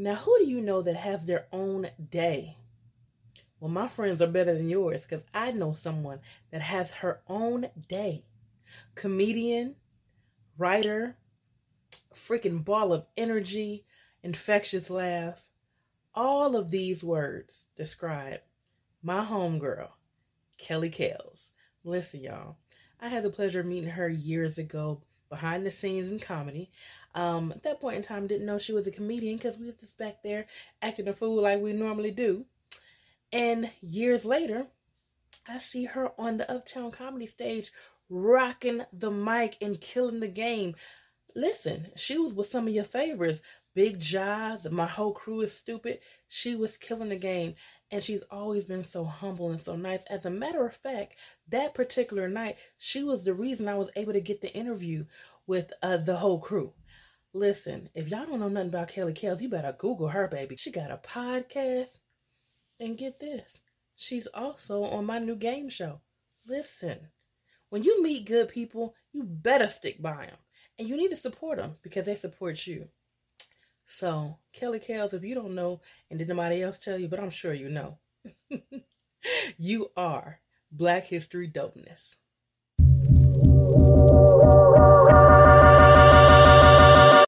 Now, who do you know that has their own day? Well, my friends are better than yours because I know someone that has her own day. Comedian, writer, freaking ball of energy, infectious laugh. All of these words describe my homegirl, Kelly Kales. Listen, y'all, I had the pleasure of meeting her years ago behind the scenes in comedy. Um, at that point in time, didn't know she was a comedian because we just back there acting a fool like we normally do. And years later, I see her on the Uptown Comedy stage rocking the mic and killing the game. Listen, she was with some of your favorites. Big the, my whole crew is stupid. She was killing the game, and she's always been so humble and so nice. As a matter of fact, that particular night, she was the reason I was able to get the interview with uh, the whole crew. Listen, if y'all don't know nothing about Kelly Kales, you better Google her, baby. She got a podcast, and get this, she's also on my new game show. Listen, when you meet good people, you better stick by them. And you need to support them because they support you. So, Kelly Kells, if you don't know, and did nobody else tell you, but I'm sure you know, you are Black History Dopeness.